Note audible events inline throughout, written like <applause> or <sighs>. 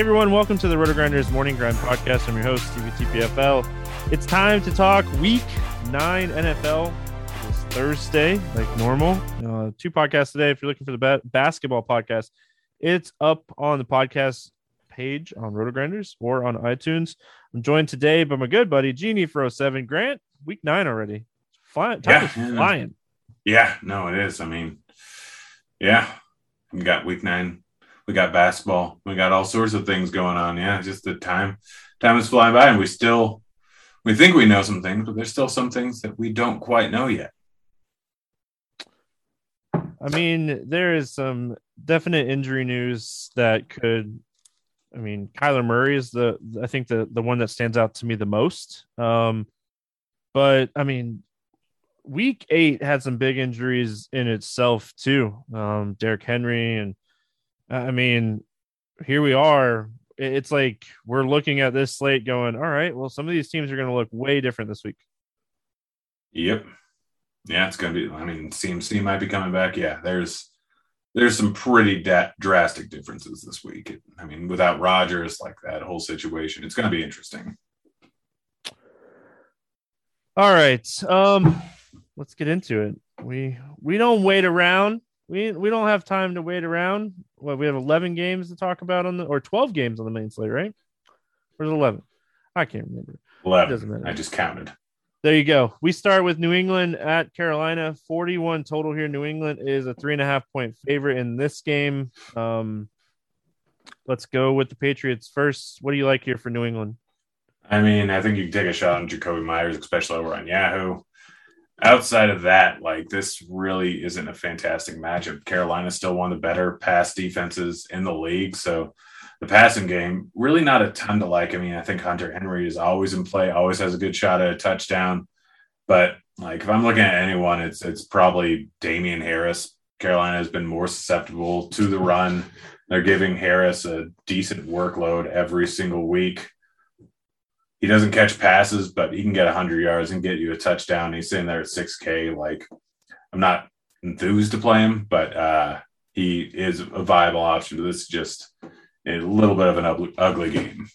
Hey everyone, welcome to the Roto Grinders Morning Grind Podcast. I'm your host, Stevie TPFL. It's time to talk Week Nine NFL. It's Thursday, like normal. Uh, two podcasts today. If you're looking for the ba- basketball podcast, it's up on the podcast page on Roto Grinders or on iTunes. I'm joined today by my good buddy Genie for 07. Grant, Week Nine already. Flying, time Yeah. is flying. Yeah, no, it is. I mean, yeah, we got week nine, we got basketball, we got all sorts of things going on. Yeah, just the time, time is flying by, and we still, we think we know some things, but there's still some things that we don't quite know yet. I mean, there is some definite injury news that could. I mean, Kyler Murray is the I think the the one that stands out to me the most. Um, but I mean, week eight had some big injuries in itself too. Um, Derrick Henry and I mean, here we are. It's like we're looking at this slate, going, all right. Well, some of these teams are going to look way different this week. Yep. Yeah, it's gonna be. I mean, CMC might be coming back. Yeah, there's there's some pretty da- drastic differences this week. I mean, without Rodgers, like that whole situation, it's gonna be interesting. All right. Um let's get into it. We we don't wait around. We we don't have time to wait around. Well, we have 11 games to talk about on the or 12 games on the main slate, right? Or is it 11? I can't remember. Doesn't Eleven. matter. I just counted. There you go. We start with New England at Carolina. 41 total here. New England is a three and a half point favorite in this game. Um let's go with the Patriots first. What do you like here for New England? I mean, I think you can take a shot on Jakobi Meyers, especially over on Yahoo. Outside of that, like this really isn't a fantastic matchup. Carolina's still one of the better pass defenses in the league. So the passing game, really not a ton to like. I mean, I think Hunter Henry is always in play, always has a good shot at a touchdown. But like if I'm looking at anyone, it's it's probably Damien Harris. Carolina has been more susceptible to the run. They're giving Harris a decent workload every single week he doesn't catch passes, but he can get 100 yards and get you a touchdown. He's sitting there at 6K. Like, I'm not enthused to play him, but uh, he is a viable option. This is just a little bit of an ugly, ugly game.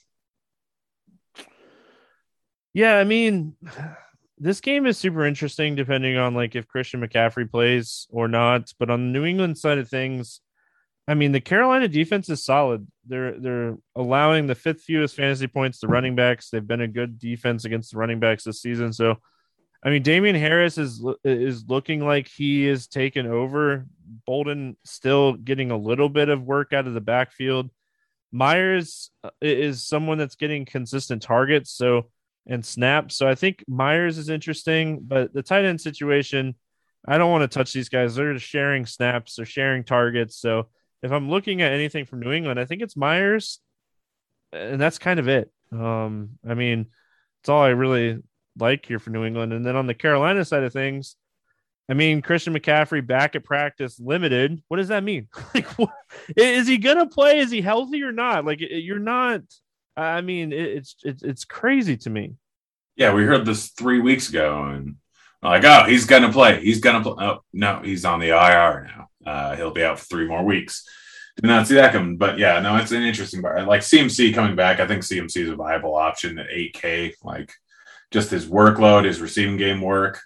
Yeah, I mean, this game is super interesting depending on like if Christian McCaffrey plays or not. But on the New England side of things, I mean, the Carolina defense is solid. They're they're allowing the fifth fewest fantasy points to running backs. They've been a good defense against the running backs this season. So, I mean, Damien Harris is is looking like he is taken over. Bolden still getting a little bit of work out of the backfield. Meyers uh, is someone that's getting consistent targets. So and snaps. So I think Meyers is interesting, but the tight end situation, I don't want to touch these guys. They're sharing snaps, they're sharing targets. So if I'm looking at anything from New England, I think it's Meyers, and that's kind of it. Um, I mean, it's all I really like here for New England. And then on the Carolina side of things, I mean, Christian McCaffrey back at practice limited. What does that mean? <laughs> like, what, is he gonna play? Is he healthy or not? Like, you're not. I mean, it's it's it's crazy to me. Yeah, we heard this three weeks ago, and like, oh, he's gonna play. He's gonna play. Oh no, he's on the IR now. Uh, he'll be out for three more weeks. Did not see that coming, but yeah, no, it's an interesting part. Like CMC coming back, I think CMC is a viable option at 8K. Like, just his workload, his receiving game work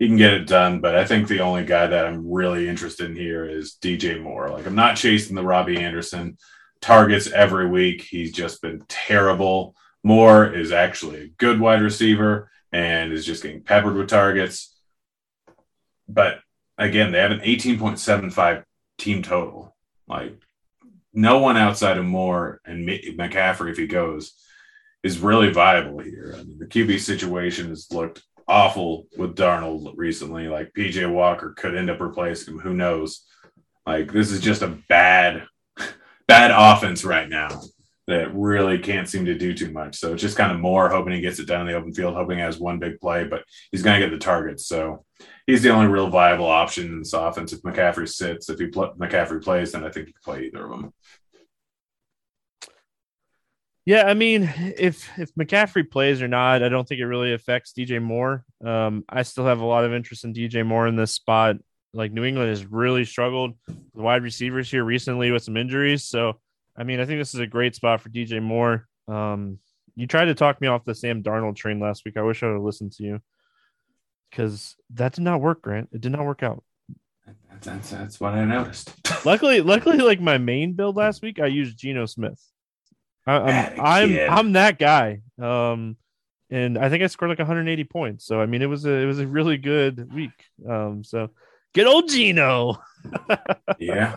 he can get it done. But I think the only guy that I'm really interested in here is DJ Moore. Like I'm not chasing the Robbie Anderson targets every week. He's just been terrible. Moore is actually a good wide receiver and is just getting peppered with targets. But again, they have an 18.75 team total. Like no one outside of Moore and McCaffrey, if he goes, is really viable here. I mean, the QB situation has looked awful with Darnold recently. Like PJ Walker could end up replacing him. Who knows? Like this is just a bad, <laughs> bad offense right now that really can't seem to do too much. So it's just kind of more hoping he gets it down in the open field, hoping he has one big play, but he's going to get the targets. So he's the only real viable option in this offense. If McCaffrey sits, if he pl- McCaffrey plays, then I think he can play either of them. Yeah, I mean, if if McCaffrey plays or not, I don't think it really affects DJ Moore. Um, I still have a lot of interest in DJ Moore in this spot. Like New England has really struggled with wide receivers here recently with some injuries. So, I mean, I think this is a great spot for DJ Moore. Um, you tried to talk me off the Sam Darnold train last week. I wish I would have listened to you because that did not work, Grant. It did not work out. That's, that's what I noticed. <laughs> luckily, luckily, like my main build last week, I used Geno Smith. I, am I'm, I'm I'm that guy. Um, and I think I scored like 180 points. So I mean, it was a it was a really good week. Um, so get old Geno. <laughs> yeah.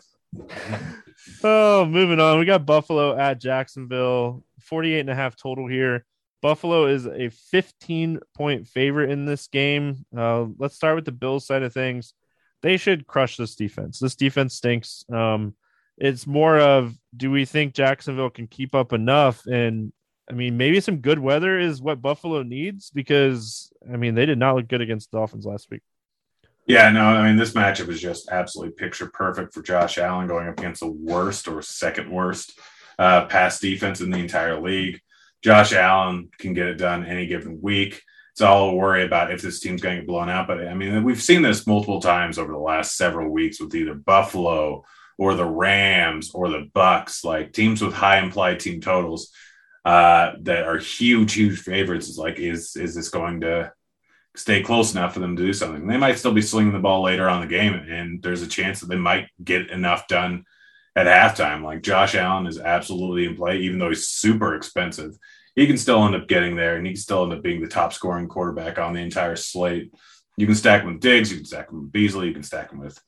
Oh, moving on. We got Buffalo at Jacksonville, 48 and a half total here. Buffalo is a 15 point favorite in this game. Uh, let's start with the Bills side of things. They should crush this defense. This defense stinks. Um, it's more of do we think Jacksonville can keep up enough? And I mean, maybe some good weather is what Buffalo needs because I mean they did not look good against the Dolphins last week. Yeah, no, I mean this matchup is just absolutely picture perfect for Josh Allen going up against the worst or second worst uh, pass defense in the entire league. Josh Allen can get it done any given week. It's all a worry about if this team's going to get blown out. But I mean, we've seen this multiple times over the last several weeks with either Buffalo or the Rams or the Bucs, like teams with high implied team totals uh, that are huge, huge favorites. Is like, is is this going to stay close enough for them to do something? They might still be slinging the ball later on the game, and there's a chance that they might get enough done at halftime. Like Josh Allen is absolutely in play, even though he's super expensive. He can still end up getting there, and he can still end up being the top scoring quarterback on the entire slate. You can stack him with Diggs, you can stack him with Beasley, you can stack him with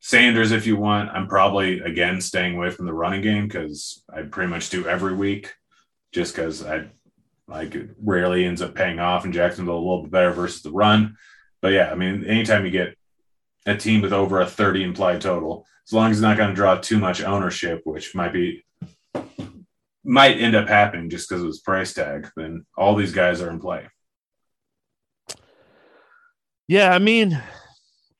Sanders, if you want, I'm probably again staying away from the running game because I pretty much do every week, just because I like it rarely ends up paying off, and Jacksonville a little bit better versus the run. But yeah, I mean, anytime you get a team with over a 30 implied total, as long as it's not going to draw too much ownership, which might be might end up happening just because of his price tag, then all these guys are in play. Yeah, I mean,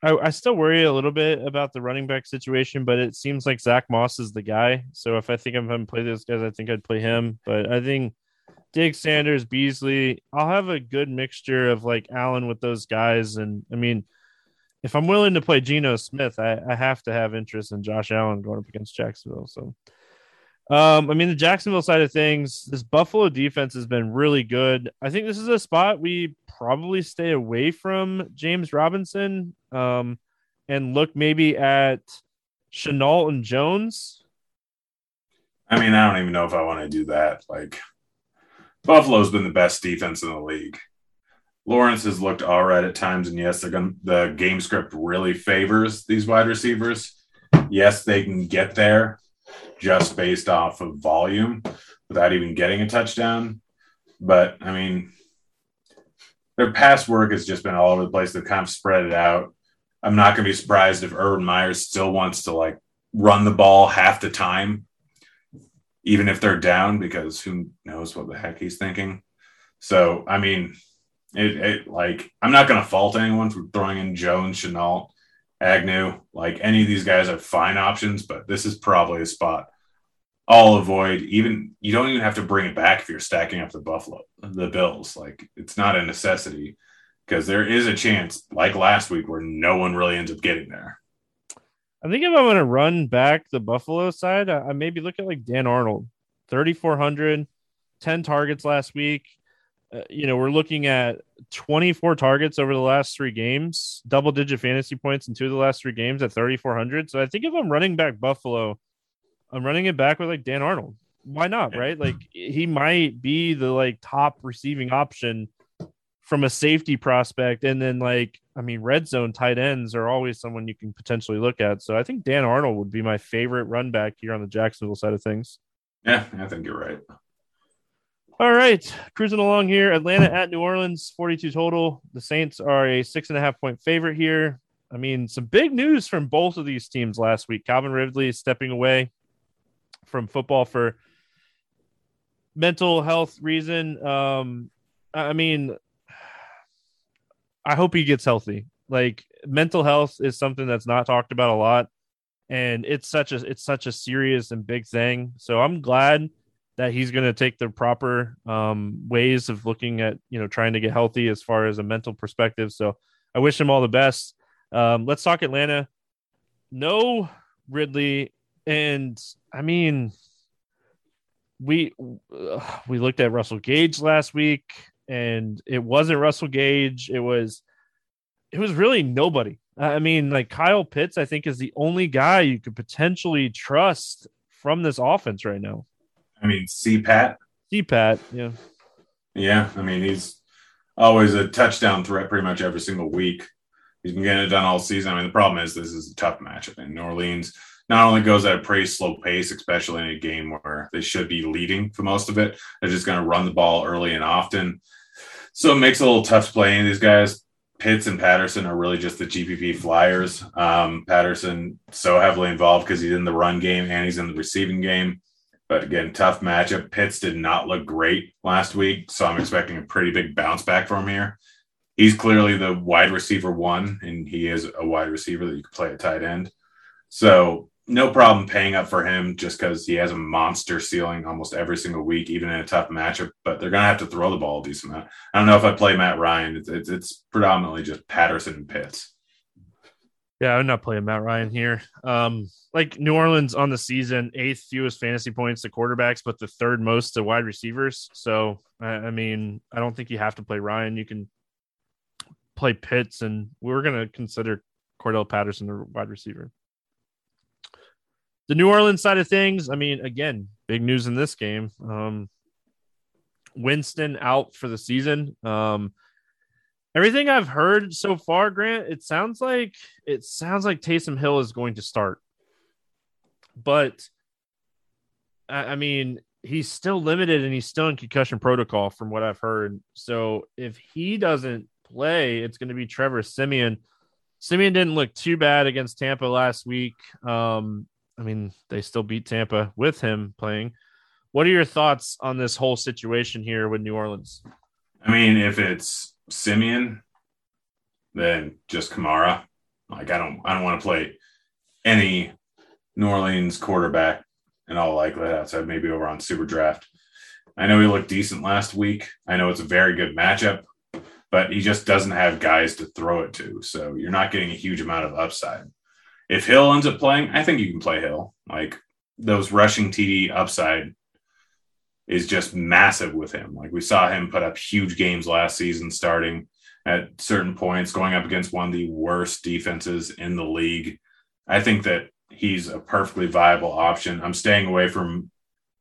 I, I, still worry a little bit about the running back situation, but it seems like Zach Moss is the guy. So if I think I'm going to play those guys, I think I'd play him. But I think Diggs Sanders, Beasley, I'll have a good mixture of like Allen with those guys. And I mean, if I'm willing to play Geno Smith, I, I have to have interest in Josh Allen going up against Jacksonville. So, um, I mean, the Jacksonville side of things, this Buffalo defense has been really good. I think this is a spot we probably stay away from James Robinson um, and look maybe at Shenault and Jones. I mean, I don't even know if I want to do that. Like, Buffalo's been the best defense in the league. Lawrence has looked all right at times, and yes, they're going. The game script really favors these wide receivers. Yes, they can get there just based off of volume without even getting a touchdown. But I mean, their past work has just been all over the place. They've kind of spread it out. I'm not going to be surprised if Urban Myers still wants to like run the ball half the time, even if they're down, because who knows what the heck he's thinking. So, I mean, It, it like I'm not going to fault anyone for throwing in Jones, Shenault, Agnew. Like any of these guys are fine options, but this is probably a spot I'll avoid. Even you don't even have to bring it back if you're stacking up the Buffalo, the Bills. Like it's not a necessity because there is a chance, like last week, where no one really ends up getting there. I think if I'm going to run back the Buffalo side, I, I maybe look at like Dan Arnold, 3,400, 10 targets last week. Uh, you know, we're looking at 24 targets over the last three games, double digit fantasy points in two of the last three games at 3,400. So I think if I'm running back Buffalo, I'm running it back with like Dan Arnold. Why not? Right? Like he might be the like top receiving option from a safety prospect. And then like, I mean, red zone tight ends are always someone you can potentially look at. So I think Dan Arnold would be my favorite run back here on the Jacksonville side of things. Yeah, I think you're right. All right, cruising along here. Atlanta at New Orleans, 42 total. The Saints are a six and a half point favorite here. I mean, some big news from both of these teams last week. Calvin Ridley is stepping away from football for mental health reason. Um, I mean, I hope he gets healthy. Like mental health is something that's not talked about a lot, and it's such a it's such a serious and big thing. So I'm glad that he's going to take the proper um, ways of looking at you know trying to get healthy as far as a mental perspective. So I wish him all the best. Um, let's talk Atlanta. No Ridley, and I mean we uh, we looked at Russell Gage last week, and it wasn't Russell Gage. It was it was really nobody. I mean, like Kyle Pitts, I think is the only guy you could potentially trust from this offense right now. I mean, CPAT. CPAT, yeah. Yeah, I mean, he's always a touchdown threat pretty much every single week. He's been getting it done all season. I mean, the problem is this is a tough matchup. in New Orleans not only goes at a pretty slow pace, especially in a game where they should be leading for most of it, they're just going to run the ball early and often. So it makes it a little tough playing these guys. Pitts and Patterson are really just the GPP flyers. Um, Patterson so heavily involved because he's in the run game and he's in the receiving game. But again, tough matchup. Pitts did not look great last week, so I'm expecting a pretty big bounce back from here. He's clearly the wide receiver one, and he is a wide receiver that you can play at tight end. So no problem paying up for him just because he has a monster ceiling almost every single week, even in a tough matchup. But they're gonna have to throw the ball a decent amount. I don't know if I play Matt Ryan. It's it's, it's predominantly just Patterson and Pitts. Yeah, I'm not playing Matt Ryan here. Um, like New Orleans on the season, eighth fewest fantasy points to quarterbacks, but the third most to wide receivers. So, I mean, I don't think you have to play Ryan. You can play Pitts, and we're going to consider Cordarrelle Patterson the wide receiver. The New Orleans side of things, I mean, again, big news in this game. Um, Winston out for the season. Um, everything I've heard so far, Grant, it sounds like it sounds like Taysom Hill is going to start, but I, I mean he's still limited and he's still in concussion protocol from what I've heard. So if he doesn't play, it's going to be Trevor Siemian. Siemian didn't look too bad against Tampa last week. Um, I mean, they still beat Tampa with him playing. What are your thoughts on this whole situation here with New Orleans? I mean, if it's Siemian, then just Kamara. Like I don't I don't want to play any New Orleans quarterback in all likelihood outside maybe over on Super Draft. I know he looked decent last week. I know it's a very good matchup, but he just doesn't have guys to throw it to. So you're not getting a huge amount of upside. If Hill ends up playing, I think you can play Hill. Like those rushing TD upside is just massive with him. Like we saw him put up huge games last season, starting at certain points, going up against one of the worst defenses in the league. I think that he's a perfectly viable option. I'm staying away from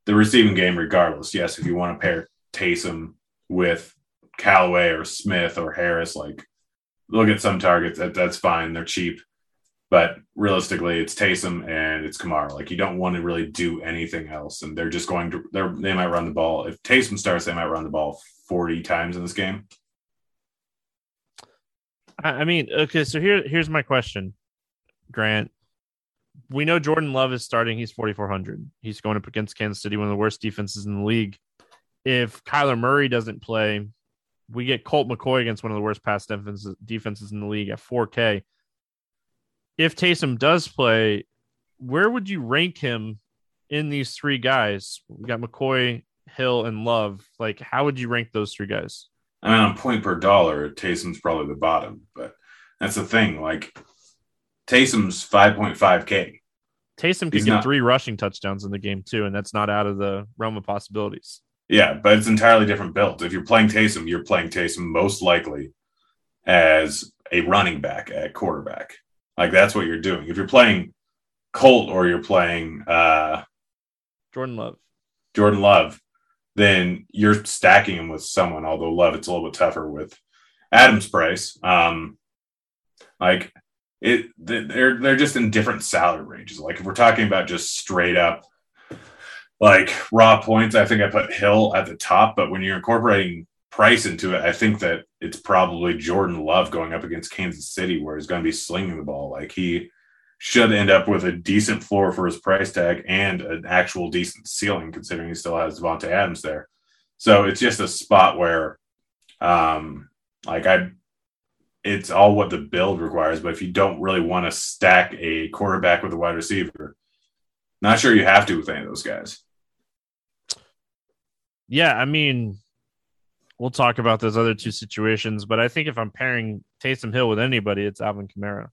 the receiving game regardless. Yes, if you want to pair Taysom with Callaway or Smith or Harris, like look at some targets. That, that's fine. They're cheap. But realistically, it's Taysom and it's Kamara. Like you don't want to really do anything else, and they're just going to they they might run the ball. If Taysom starts, they might run the ball forty times in this game. I mean, okay, so here here's my question, Grant. We know Jordan Love is starting. He's 4,400. He's going up against Kansas City, one of the worst defenses in the league. If Kyler Murray doesn't play, we get Colt McCoy against one of the worst pass defenses, defenses in the league at 4K. If Taysom does play, where would you rank him in these three guys? We got McCoy, Hill, and Love. Like, how would you rank those three guys? I mean, on point per dollar, Taysom's probably the bottom, but that's the thing. Like, Taysom's 5.5K. Taysom could He's get not- three rushing touchdowns in the game too, and that's not out of the realm of possibilities. Yeah, but it's entirely different builds. If you're playing Taysom, you're playing Taysom most likely as a running back at quarterback. Like that's what you're doing. If you're playing Colt or you're playing uh, Jordan Love. Jordan Love, then you're stacking him with someone. Although Love, it's a little bit tougher with Adams price. Um, like it, they're they're just in different salary ranges. Like if we're talking about just straight up like raw points, I think I put Hill at the top. But when you're incorporating price into it, I think that it's probably Jordan Love going up against Kansas City, where he's going to be slinging the ball. Like he should end up with a decent floor for his price tag and an actual decent ceiling, considering he still has Davante Adams there. So it's just a spot where, um, like I, it's all what the build requires. But if you don't really want to stack a quarterback with a wide receiver, not sure you have to with any of those guys. Yeah, I mean, we'll talk about those other two situations, but I think if I'm pairing Taysom Hill with anybody, it's Alvin Kamara.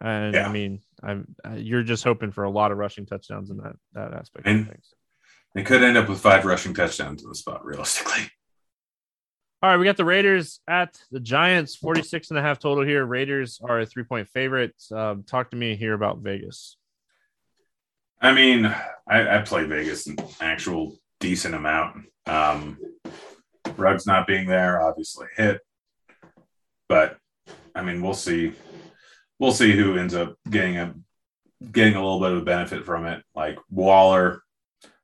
And Yeah. I mean, I'm uh, you're just hoping for a lot of rushing touchdowns in that that aspect And- of things. They could end up with five rushing touchdowns in the spot, realistically. All right, we got the Raiders at the Giants, 46 and a half total here. Raiders are a three point favorite. Um, talk to me here about Vegas. I mean, I, I play Vegas an actual decent amount. Um, Ruggs not being there obviously hit, but I mean, we'll see. We'll see who ends up getting a getting a little bit of a benefit from it. Like Waller,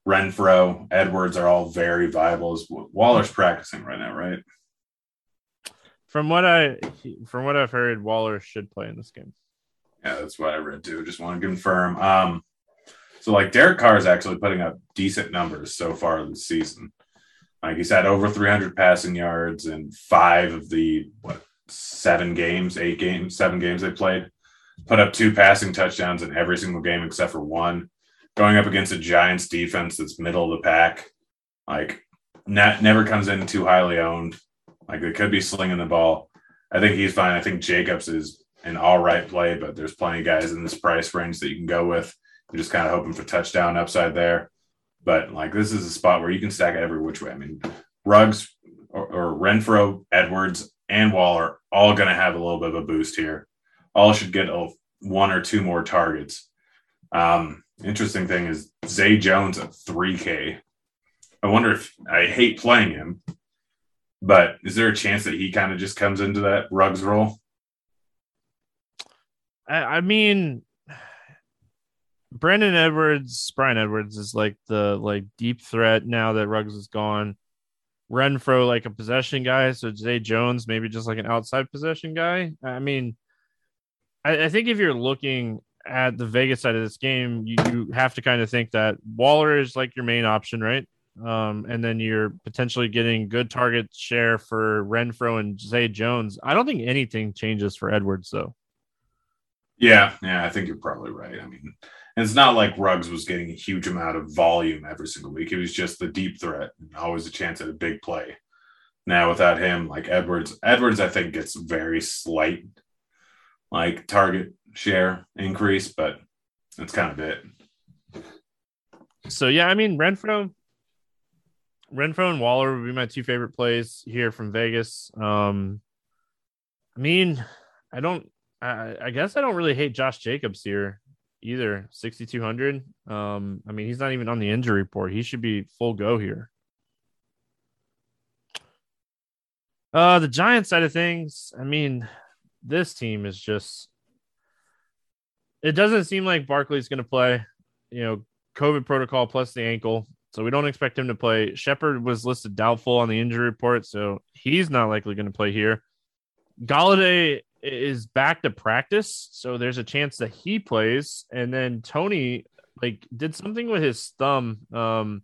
Renfrow, Edwards are all very viable. As Waller's practicing right now, right? From what I from what I've heard, Waller should play in this game. Yeah, that's what I read too. Just want to confirm. Um, so like Derek Carr is actually putting up decent numbers so far this season. Like he's had over 300 passing yards in five of the what seven games, eight games, seven games they played. Put up two passing touchdowns in every single game except for one. Going up against a Giants defense that's middle of the pack, like ne- never comes in too highly owned. Like they could be slinging the ball. I think he's fine. I think Jacobs is an all right play, but there's plenty of guys in this price range that you can go with. You're just kind of hoping for touchdown upside there. But like this is a spot where you can stack every which way. I mean, Ruggs or, or Renfrow, Edwards, and Waller all going to have a little bit of a boost here. All should get a, one or two more targets. Um, interesting thing is Zay Jones at 3K. I wonder if I hate playing him, but is there a chance that he kind of just comes into that Ruggs role? I mean, Brandon Edwards, Bryan Edwards is like the like deep threat now that Ruggs is gone. Renfrow like a possession guy, so Zay Jones maybe just like an outside possession guy. I mean, I, I think if you're looking at the Vegas side of this game, you, you have to kind of think that Waller is like your main option, right? Um, and then you're potentially getting good target share for Renfrow and Zay Jones. I don't think anything changes for Edwards though. Yeah, yeah, I think you're probably right. I mean, and it's not like Ruggs was getting a huge amount of volume every single week. It was just the deep threat and always a chance at a big play. Now without him, like Edwards, Edwards, I think gets very slight like target share increase, but that's kind of it. So yeah, I mean Renfrow, Renfrow and Waller would be my two favorite plays here from Vegas. Um, I mean, I don't. I, I guess I don't really hate Josh Jacobs here either. Sixty two hundred. Um, I mean, he's not even on the injury report. He should be full go here. Uh, the Giants side of things. I mean, this team is just. It doesn't seem like Barkley's going to play. You know, COVID protocol plus the ankle. So we don't expect him to play. Shepard was listed doubtful on the injury report, so he's not likely going to play here. Golladay is back to practice, so there's a chance that he plays. And then Toney like did something with his thumb. Um,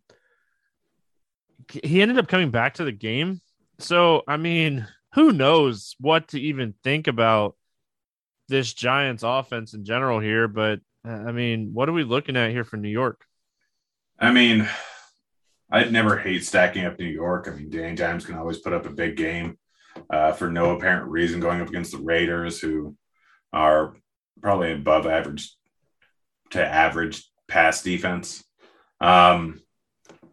he ended up coming back to the game, So, I mean, who knows what to even think about this Giants offense in general here, but uh, I mean, what are we looking at here for New York? I mean, I'd never hate stacking up New York. I mean, Danny Dimes can always put up a big game uh, for no apparent reason going up against the Raiders, who are probably above average to average pass defense. Um,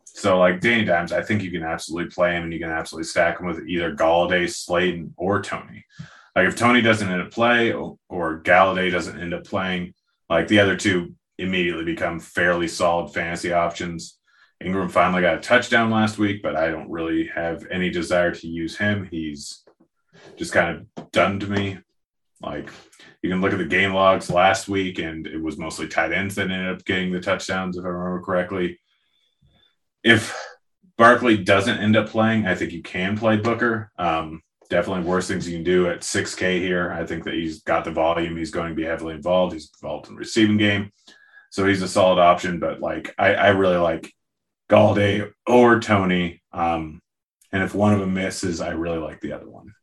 so, like Danny Dimes, I think you can absolutely play him and you can absolutely stack him with either Golladay, Slayton, or Toney. Like if Toney doesn't end up play or, or Golladay doesn't end up playing, like the other two immediately become fairly solid fantasy options. Engram finally got a touchdown last week, but I don't really have any desire to use him. He's just kind of done to me. Like you can look at the game logs last week, and it was mostly tight ends that ended up getting the touchdowns, if I remember correctly. If Barkley doesn't end up playing, I think you can play Booker. Um, definitely worst things you can do at 6K here. I think that he's got the volume. He's going to be heavily involved. He's involved in receiving game. So he's a solid option. But like, I, I really like Golladay or Toney. Um, and if one of them misses, I really like the other one.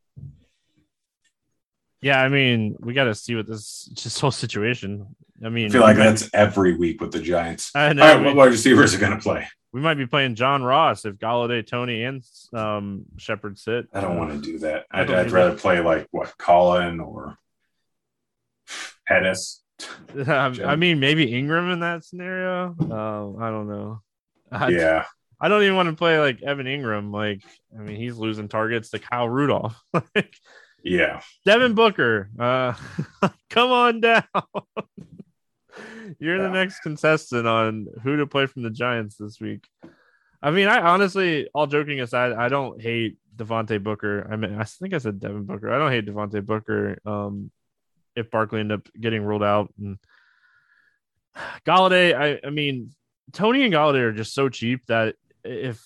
Yeah, I mean, we got to see what this just whole situation. I mean, I feel like that's every week with the Giants. I know. All right, what wide receivers are going to play? We might be playing John Ross if Golladay, Toney, and um, Shepard sit. I don't want to do that. I'd, I'd rather play like what Colin or Pettis. <laughs> I mean, maybe Engram in that scenario. Uh, I don't know. I, yeah, I don't even want to play like Evan Engram. Like, I mean, he's losing targets to Kyle Rudolph. <laughs> like, yeah. Devin Booker, uh, <laughs> come on down. <laughs> You're Yeah. the next contestant on who to play from the Giants this week. I mean, I honestly, all joking aside, I don't hate Devontae Booker. I mean, I think I said Devin Booker. I don't hate Devontae Booker. Um, if Barkley end up getting ruled out and <sighs> Golladay, I, I mean, Toney and Golladay are just so cheap that if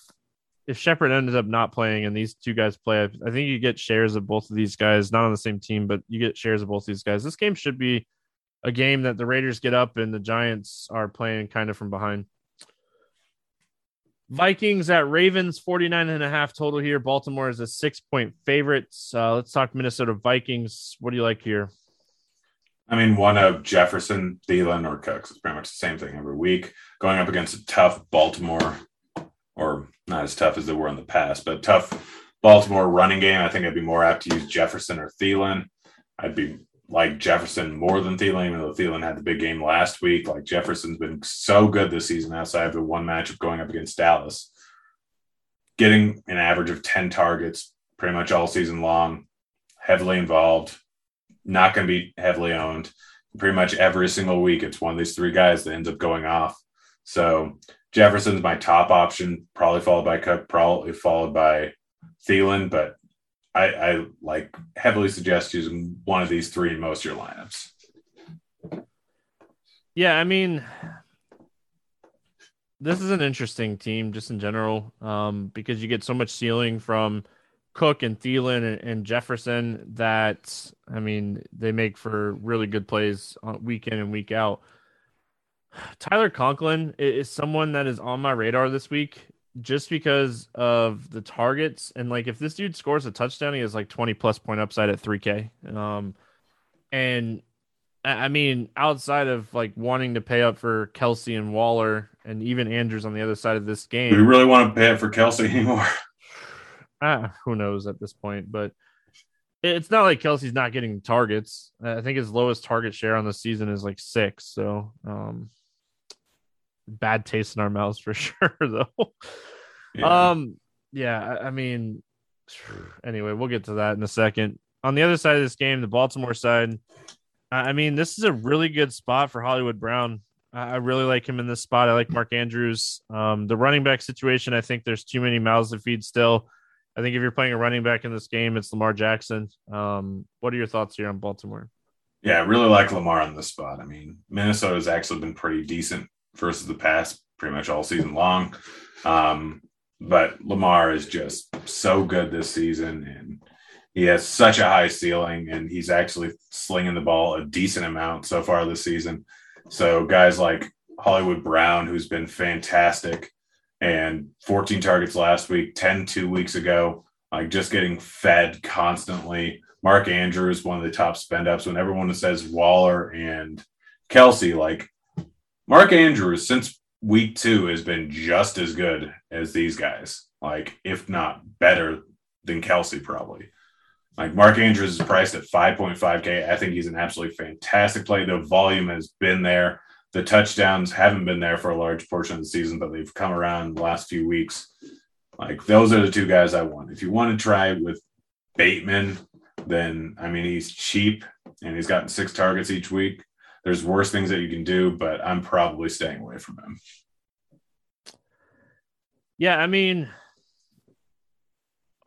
if Shepard ends up not playing and these two guys play, I I think you get shares of both of these guys, not on the same team, but you get shares of both these guys. This game should be a game that the Raiders get up and the Giants are playing kind of from behind. Vikings at Ravens, 49 and a half total here. Baltimore is a six point favorite. Uh, let's talk Minnesota Vikings. What do you like here? I mean, one of Jefferson, Thielen, or Cooks. It's pretty much the same thing every week. Going up against a tough Baltimore, or not as tough as they were in the past, but tough Baltimore running game. I think I'd be more apt to use Jefferson or Thielen. I'd be like Jefferson more than Thielen, even though Thielen had the big game last week. Like Jefferson's been so good this season outside of the one matchup going up against Dallas. Getting an average of 10 targets pretty much all season long, heavily involved, not going to be heavily owned. Pretty much every single week, it's one of these three guys that ends up going off. So Jefferson's my top option, probably followed by Cook, probably followed by Thielen, but I, I like heavily suggest using one of these three in most of your lineups. Yeah, I mean, this is an interesting team just in general um, because you get so much ceiling from Cook and Thielen and, Jefferson that, I mean, they make for really good plays on week in and week out. Tyler Conklin is someone that is on my radar this week just because of the targets. And like, if this dude scores a touchdown, he has like 20 plus point upside at 3K. Um, and I I mean, outside of like wanting to pay up for Kelce and Waller and even Andrews on the other side of this game, we really want to pay up for Kelce anymore? <laughs> ah, <laughs> who knows at this point? But it's not like Kelce's not getting targets. I think his lowest target share on the season is like six. So, um, bad taste in our mouths for <laughs> sure, though. Yeah. Um, yeah, I, I mean, <sighs> anyway, we'll get to that in a second. On the other side of this game, the Baltimore side, I mean, this is a really good spot for Hollywood Brown. I I really like him in this spot. I like Mark Andrews. Um, the running back situation, I think there's too many mouths to feed still. I think if you're playing a running back in this game, it's Lamar Jackson. Um, what are your thoughts here on Baltimore? Yeah, I really like Lamar on this spot. I mean, Minnesota's actually been pretty decent versus the past pretty much all season long. Um, but Lamar is just so good this season and he has such a high ceiling and he's actually slinging the ball a decent amount so far this season. So guys like Hollywood Brown, who's been fantastic and 14 targets last week, 10 two weeks ago. like just getting fed constantly. Mark Andrews, one of the top spend ups. When everyone says Waller and Kelce, like Mark Andrews, since week two, has been just as good as these guys, like if not better than Kelce, probably. Like Mark Andrews is priced at 5.5K. I think he's an absolutely fantastic play. The volume has been there. The touchdowns haven't been there for a large portion of the season, but they've come around the last few weeks. Like those are the two guys I want. If you want to try with Bateman, then I mean he's cheap and he's gotten six targets each week. There's worse things that you can do, but I'm probably staying away from him. Yeah, I mean,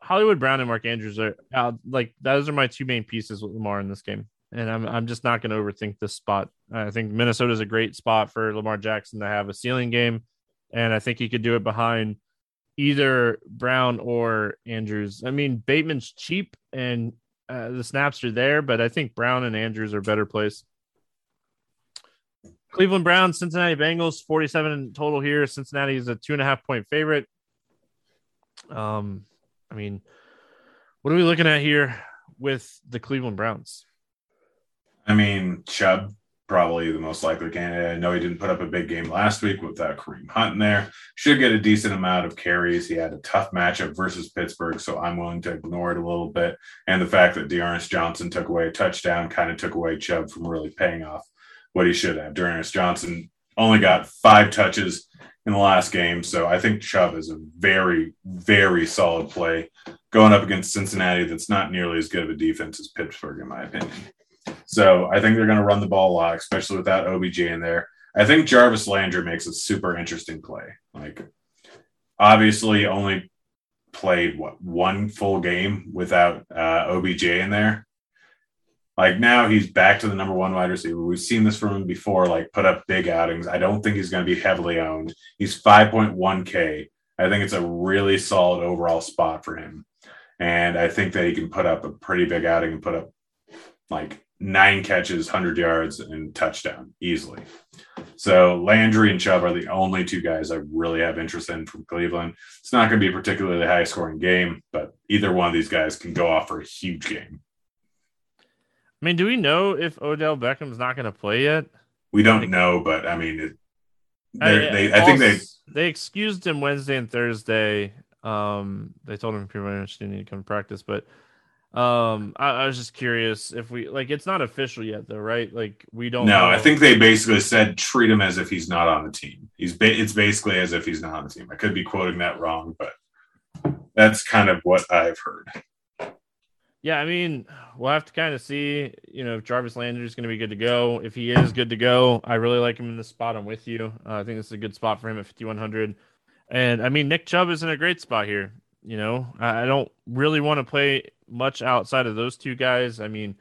Hollywood Brown and Mark Andrews are uh, like those are my two main pieces with Lamar in this game, and I'm I'm just not going to overthink this spot. I think Minnesota is a great spot for Lamar Jackson to have a ceiling game, and I think he could do it behind either Brown or Andrews. I mean, Bateman's cheap and uh, the snaps are there, but I think Brown and Andrews are better plays. Cleveland Browns, Cincinnati Bengals, 47 total here. Cincinnati is a two and a half point favorite. Um, I mean, what are we looking at here with the Cleveland Browns? I mean, Chubb probably the most likely candidate. I know he didn't put up a big game last week without uh, Kareem Hunt in there. Should get a decent amount of carries. He had a tough matchup versus Pittsburgh, so I'm willing to ignore it a little bit. And the fact that D'Ernest Johnson took away a touchdown kind of took away Chubb from really paying off what he should have. D'Ernest Johnson only got five touches in the last game, so I think Chubb is a very, very solid play going up against Cincinnati. That's not nearly as good of a defense as Pittsburgh, in my opinion. So I think they're going to run the ball a lot, especially without OBJ in there. I think Jarvis Landry makes a super interesting play. Like, obviously, only played what one full game without uh, OBJ in there. Like now he's back to the number one wide receiver. We've seen this from him before, like put up big outings. I don't think he's going to be heavily owned. He's 5.1K. I think it's a really solid overall spot for him. And I think that he can put up a pretty big outing and put up like nine catches, 100 yards, and touchdown easily. So Landry and Chubb are the only two guys I really have interest in from Cleveland. It's not going to be a particularly high scoring game, but either one of these guys can go off for a huge game. I mean, do we know if Odell Beckham's not going to play yet? We don't know, but I mean, it, I, they, I think they they excused him Wednesday and Thursday. Um, they told him pretty much didn't need to come to practice, but um, I, I, was just curious if we like it's not official yet, though, right? Like we don't. No, know. I think they basically said treat him as if he's not on the team. He's ba- it's basically as if he's not on the team. I could be quoting that wrong, but that's kind of what I've heard. Yeah, I mean, we'll have to kind of see, you know, if Jarvis Landry is going to be good to go. If he is good to go, I really like him in this spot. I'm with you. Uh, I think this is a good spot for him at 5100. And I mean, Nick Chubb is in a great spot here. You know, I don't really want to play much outside of those two guys. I mean,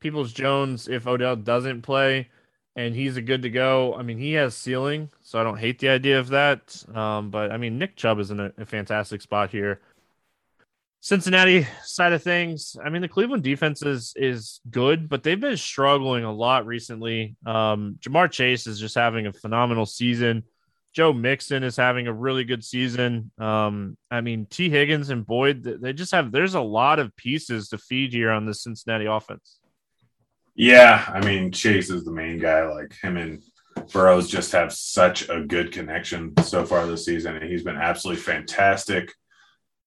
Peoples Jones, if Odell doesn't play and he's a good to go, I mean, he has ceiling, so I don't hate the idea of that. Um, but I mean, Nick Chubb is in a, a fantastic spot here. Cincinnati side of things, I mean, the Cleveland defense is is good, but they've been struggling a lot recently. Um, Ja'Marr Chase is just having a phenomenal season. Joe Mixon is having a really good season. Um, I mean, Tee Higgins and Boyd, they just have, there's a lot of pieces to feed here on the Cincinnati offense. Yeah. I mean, Chase is the main guy. Like him and Burrows just have such a good connection so far this season. And he's been absolutely fantastic.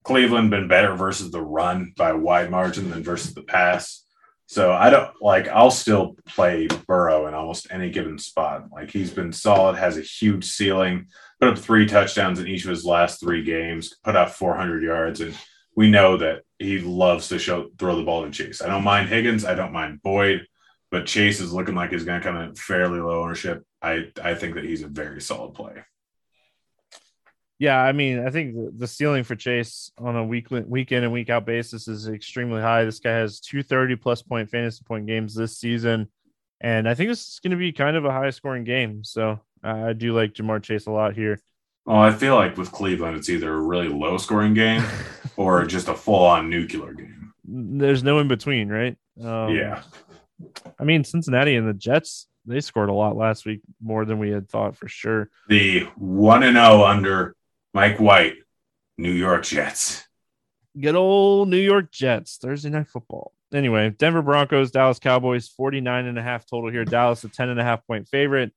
Cleveland been better versus the run by wide margin than versus the pass. So I don't like I'll still play Burrow in almost any given spot. Like he's been solid, has a huge ceiling, put up three touchdowns in each of his last three games, put up 400 yards, and we know that he loves to show throw the ball to Chase. I don't mind Higgins, I don't mind Boyd, but Chase is looking like he's going to come in fairly low ownership. I I think that he's a very solid play. Yeah, I mean, I think the, ceiling for Chase on a week week in and week out basis is extremely high. This guy has two thirty plus point fantasy point games this season, and I think this is going to be kind of a high scoring game. So I do like Ja'Marr Chase a lot here. Well, I feel like with Cleveland, it's either a really low scoring game <laughs> or just a full on nuclear game. There's no in between, right? Um, yeah. I mean, Cincinnati and the Jets, they scored a lot last week, more than we had thought for sure. The 1 and 0 under Mike White, New York Jets. Good old New York Jets, Thursday night football. Anyway, Denver Broncos, Dallas Cowboys, 49 and a half total here. Dallas, a 10 and a half point favorite.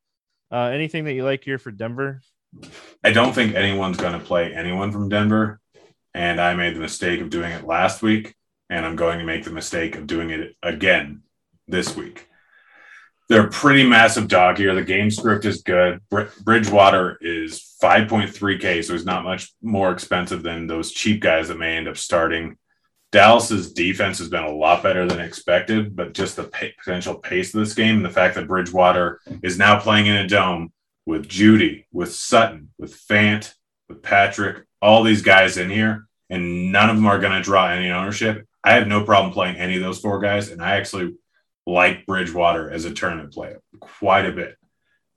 Uh, anything that you like here for Denver? I don't think anyone's going to play anyone from Denver. And I made the mistake of doing it last week. And I'm going to make the mistake of doing it again this week. They're pretty massive dog here. The game script is good. Bridgewater is 5.3K, so he's not much more expensive than those cheap guys that may end up starting. Dallas's defense has been a lot better than expected, but just the pay- potential pace of this game and the fact that Bridgewater is now playing in a dome with Jeudy, with Sutton, with Fant, with Patrick, all these guys in here, and none of them are going to draw any ownership. I have no problem playing any of those four guys, and I actually like Bridgewater as a tournament player quite a bit.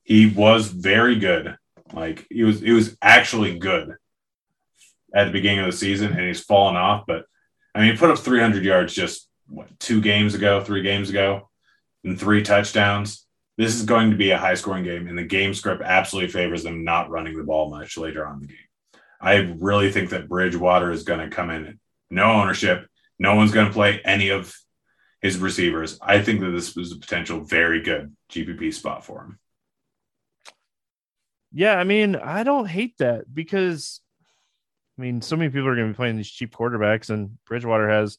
He was very good. Like he was, he was actually good at the beginning of the season, and he's fallen off. But I mean, he put up 300 yards just what, two games ago, three games ago, and three touchdowns. This is going to be a high scoring game, and the game script absolutely favors them not running the ball much later on the game. I really think that Bridgewater is going to come in no ownership. No one's going to play any of his receivers. I think that this was a potential very good GPP spot for him. Yeah, I mean, I don't hate that because I mean, so many people are going to be playing these cheap quarterbacks, and Bridgewater has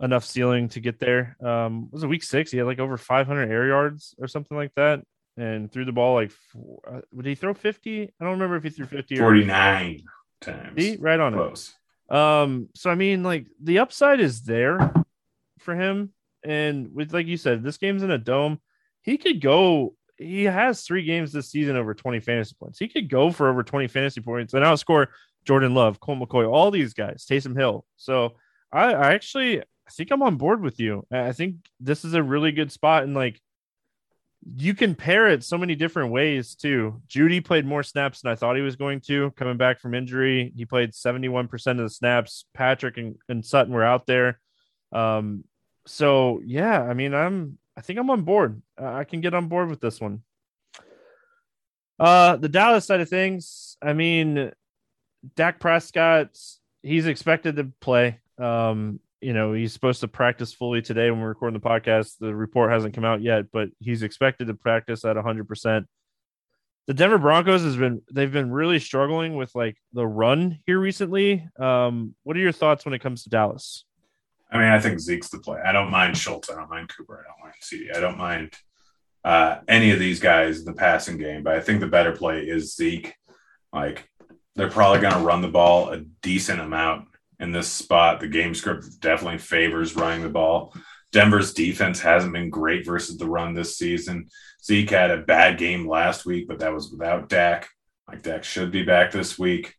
enough ceiling to get there. Um, was it week six? He had like over 500 air yards or something like that, and threw the ball like. Uh, would he throw 50? I don't remember if he threw 50 or 49 times. See, right on Close. it. Um, so I mean, like the upside is there for him. And with like you said, this game's in a dome. He could go. He has three games this season over 20 fantasy points. He could go for over 20 fantasy points and outscore Jordan Love, Colt McCoy, all these guys, Taysom Hill. So I, I actually I think I'm on board with you. I think this is a really good spot and like you can pair it so many different ways too. Jeudy played more snaps than I thought he was going to coming back from injury. He played 71% of the snaps. Patrick and, and Sutton were out there. Um, so yeah, I mean, I'm I think I'm on board. I can get on board with this one. Uh, the Dallas side of things, I mean, Dak Prescott, he's expected to play. Um, you know, he's supposed to practice fully today when we're recording the podcast. The report hasn't come out yet, but he's expected to practice at 100%. The Denver Broncos has been they've been really struggling with like the run here recently. Um, what are your thoughts when it comes to Dallas? I mean, I think Zeke's the play. I don't mind Schultz. I don't mind Cooper. I don't mind CD. I don't mind uh, any of these guys in the passing game, but I think the better play is Zeke. Like, they're probably going to run the ball a decent amount in this spot. The game script definitely favors running the ball. Denver's defense hasn't been great versus the run this season. Zeke had a bad game last week, but that was without Dak. Like, Dak should be back this week.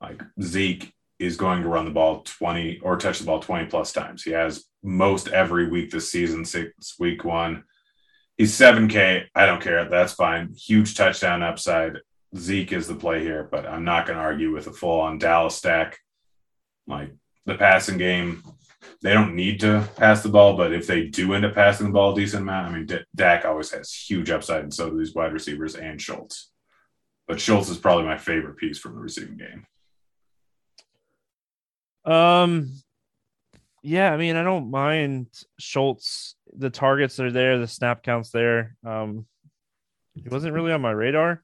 Like, Zeke is going to run the ball 20 or touch the ball 20 plus times. He has most every week this season, six week one. He's 7K. I don't care. That's fine. Huge touchdown upside. Zeke is the play here, but I'm not going to argue with a full on Dallas stack. Like the passing game, they don't need to pass the ball, but if they do end up passing the ball a decent amount, I mean, D- Dak always has huge upside, and so do these wide receivers and Schultz. But Schultz is probably my favorite piece from the receiving game. Um, yeah, I mean, I don't mind Schultz. The targets are there, the snap counts there. Um, he wasn't really on my radar,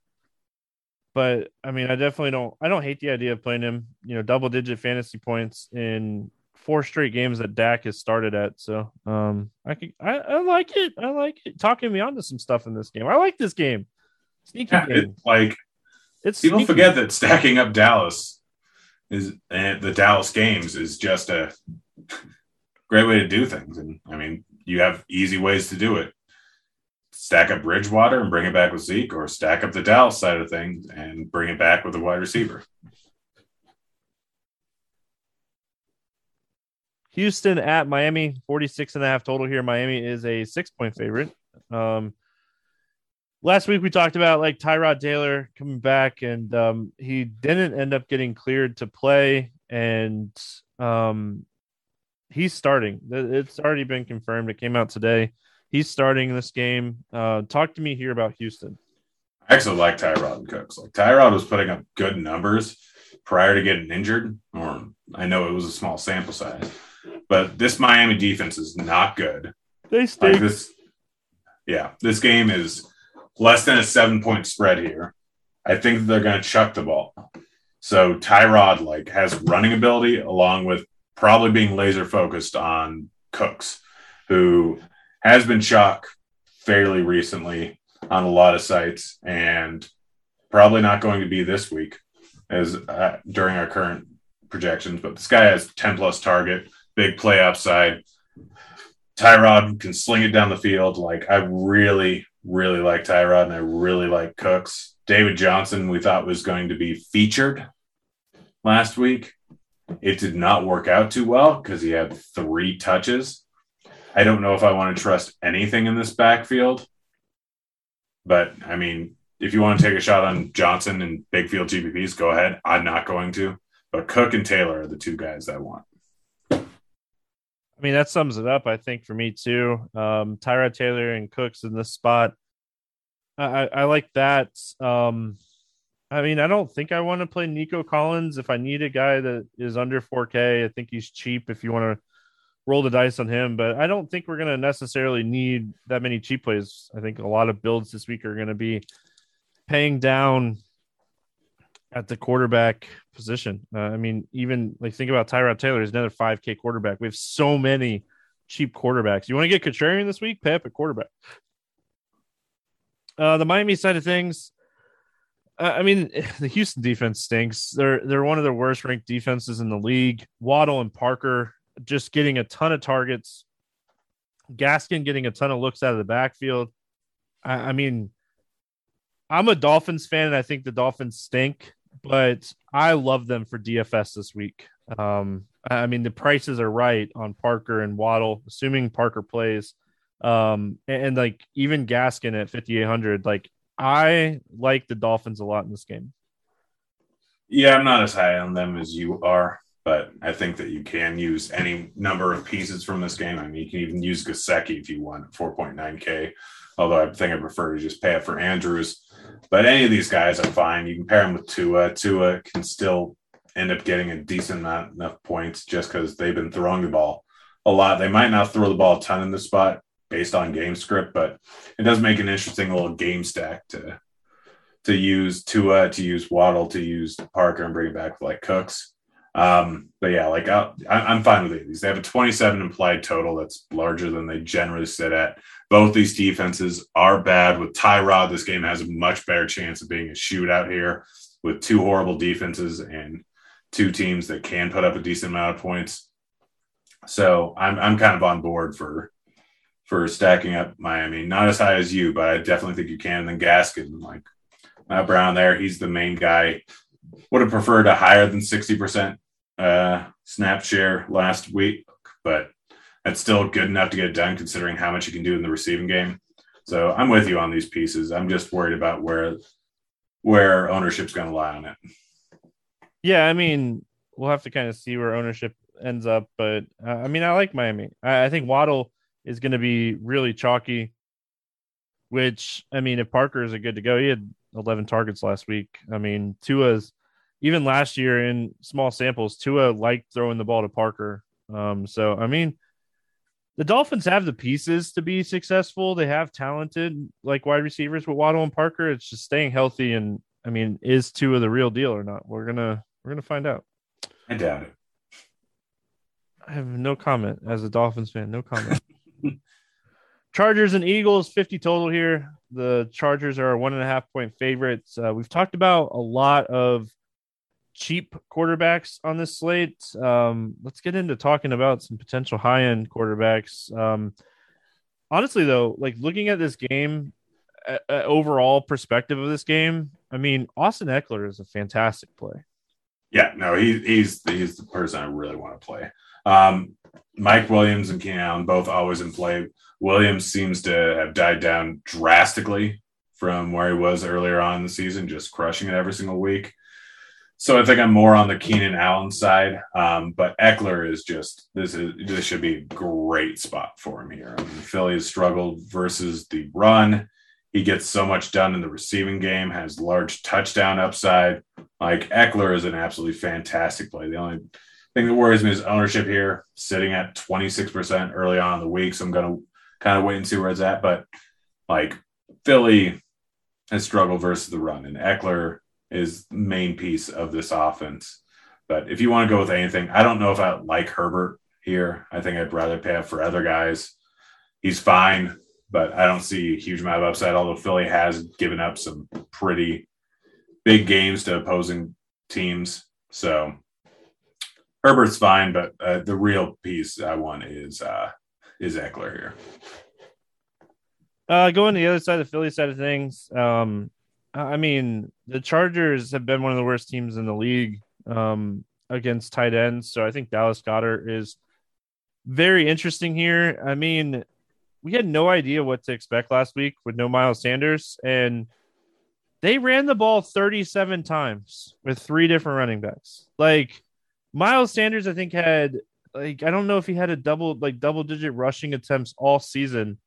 but I mean, I definitely don't. I don't hate the idea of playing him. You know, double digit fantasy points in four straight games that Dak has started at. So, um, I can, I, I like it. I like it. Talking me onto some stuff in this game. I like this game. Sneaky yeah, game. It, like, it's people sneaky. forget that stacking up Dallas is and the Dallas games is just a great way to do things. And I mean, you have easy ways to do it. Stack up Bridgewater and bring it back with Zeke, or stack up the Dallas side of things and bring it back with a wide receiver. Houston at Miami, 46 and a half total here. Miami is a six point favorite. Um, last week we talked about like Tyrod Taylor coming back, and um, he didn't end up getting cleared to play, and um, he's starting. It's already been confirmed. It came out today. He's starting this game. Uh, talk to me here about Houston. I actually like Tyrod and Cooks. Like Tyrod was putting up good numbers prior to getting injured, or I know it was a small sample size, but this Miami defense is not good. They stink. Like this, yeah, this game is less than a seven point spread here. I think they're going to chuck the ball. So Tyrod like has running ability along with probably being laser focused on Cooks, who has been chalk fairly recently on a lot of sites and probably not going to be this week as uh, during our current projections. But this guy has 10 plus target, big play upside. Tyrod can sling it down the field. Like I really, really like Tyrod and I really like Cooks. David Johnson, we thought was going to be featured last week. It did not work out too well because he had three touches. I don't know if I want to trust anything in this backfield. But I mean, if you want to take a shot on Johnson and big field GPPs, go ahead. I'm not going to. But Cook and Taylor are the two guys I want. I mean, that sums it up, I think, for me too. Um, Tyrod Taylor and Cooks in this spot. I, I like that. Um, I mean, I don't think I want to play Nico Collins. If I need a guy that is under 4K, I think he's cheap if you want to roll the dice on him. But I don't think we're going to necessarily need that many cheap plays. I think a lot of builds this week are going to be paying down at the quarterback position. Uh, I mean, even like think about Tyrod Taylor is another 5K quarterback. We have so many cheap quarterbacks. You want to get contrarian this week? Pep at quarterback. Uh, the Miami side of things, uh, I mean, <laughs> the Houston defense stinks. They're they're one of the worst ranked defenses in the league. Waddle and Parker just getting a ton of targets. Gaskin getting a ton of looks out of the backfield. I, I mean, I'm a Dolphins fan, and I think the Dolphins stink, but I love them for DFS this week. Um, I mean, the prices are right on Parker and Waddle, assuming Parker plays. Um, and, and like even Gaskin at 5,800, like I like the Dolphins a lot in this game. Yeah, I'm not as high on them as you are, but I think that you can use any number of pieces from this game. I mean, you can even use Gesicki if you want 4.9K, although I think I prefer to just pay it for Andrews. But any of these guys are fine. You can pair them with Tua. Tua can still end up getting a decent amount enough points just because they've been throwing the ball a lot. They might not throw the ball a ton in this spot based on game script, but it does make an interesting little game stack to to use Tua, to use Waddle, to use Parker, and bring it back like Cooks. Um, but yeah, like I, I'm fine with these. They have a 27 implied total that's larger than they generally sit at. Both these defenses are bad. With Tyrod, this game has a much better chance of being a shootout here with two horrible defenses and two teams that can put up a decent amount of points. So I'm I'm kind of on board for for stacking up Miami. Not as high as you, but I definitely think you can. And then Gaskin, like Matt Brown there, he's the main guy. Would have preferred a higher than 60% uh, snap share last week, but that's still good enough to get it done considering how much you can do in the receiving game. So I'm with you on these pieces. I'm just worried about where where ownership's going to lie on it. Yeah, I mean, we'll have to kind of see where ownership ends up, but uh, I mean, I like Miami. I, I think Waddle is going to be really chalky. Which I mean, if Parker is a good to go, he had 11 targets last week. I mean, Tua's even last year in small samples, Tua liked throwing the ball to Parker. Um, so I mean, the Dolphins have the pieces to be successful. They have talented like wide receivers with Waddle and Parker. It's just staying healthy and I mean, is Tua the real deal or not? We're gonna we're gonna find out. I doubt it. I have no comment as a Dolphins fan. No comment. <laughs> Chargers and Eagles, 50 total here. The Chargers are one and a half point favorites. Uh, we've talked about a lot of cheap quarterbacks on this slate. Um, let's get into talking about some potential high end quarterbacks. Um, honestly, though, like looking at this game, uh, overall perspective of this game, I mean, Austin Ekeler is a fantastic play. Yeah, no, he, he's he's the person I really want to play. Um, Mike Williams and Keenan both always in play. Williams seems to have died down drastically from where he was earlier on in the season, just crushing it every single week. So I think I'm more on the Keenan Allen side. Um, but Ekeler is just this is this should be a great spot for him here. I mean, Philly has struggled versus the run. He gets so much done in the receiving game, has large touchdown upside. Like Ekeler is an absolutely fantastic play. The only thing that worries me is ownership here, sitting at 26% early on in the week. So I'm to kind of wait and see where it's at. But like Philly has struggled versus the run, and Ekeler is main piece of this offense. But if you want to go with anything, I don't know if I like Herbert here. I think I'd rather pay up for other guys. He's fine, but I don't see a huge amount of upside, although Philly has given up some pretty big games to opposing teams. So Herbert's fine, but uh, the real piece I want is uh, is Ekeler here. Uh, going to the other side, of the Philly side of things. Um, I mean, the Chargers have been one of the worst teams in the league um, against tight ends. So I think Dallas Goedert is very interesting here. I mean, we had no idea what to expect last week with no Miles Sanders, and they ran the ball 37 times with three different running backs. Like Miles Sanders, I think had like I don't know if he had a double like double digit rushing attempts all season,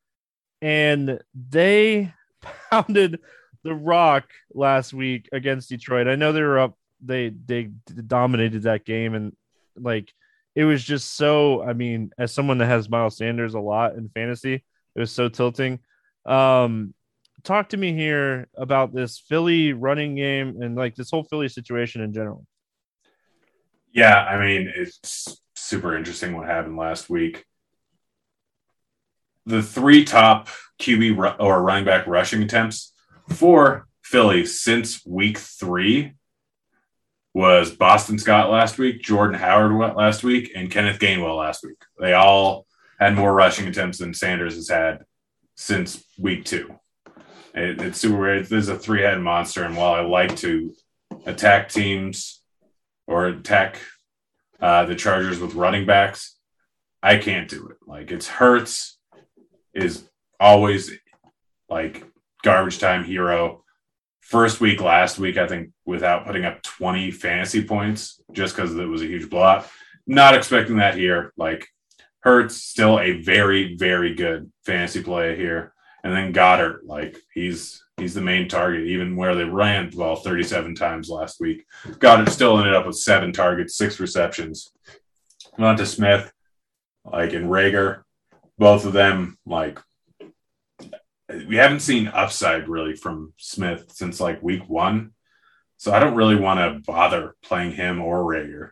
and they <laughs> pounded the rock last week against Detroit. I know they were up, they they dominated that game, and like it was just so. I mean, as someone that has Miles Sanders a lot in fantasy, it was so tilting. Um, talk to me here about this Philly running game and like this whole Philly situation in general. Yeah, I mean, it's super interesting what happened last week. The three top QB or running back rushing attempts for Philly since week three was Boston Scott last week, Jordan Howard went last week, and Kenneth Gainwell last week. They all had more rushing attempts than Sanders has had since week two. It, it's super weird. This is a three head monster. And while I like to attack teams or attack uh, the Chargers with running backs, I can't do it. Like it's Hurts is always like garbage time hero. First week last week, I think, without putting up 20 fantasy points just because it was a huge blowout. Not expecting that here. Like Hurts still a very, very good fantasy play here. And then Goedert, like he's he's the main target, even where they ran ball 37 times last week. Goedert still ended up with seven targets, six receptions. On to Smith, like in Reagor, both of them, like we haven't seen upside really from Smith since like week one. So I don't really want to bother playing him or Reagor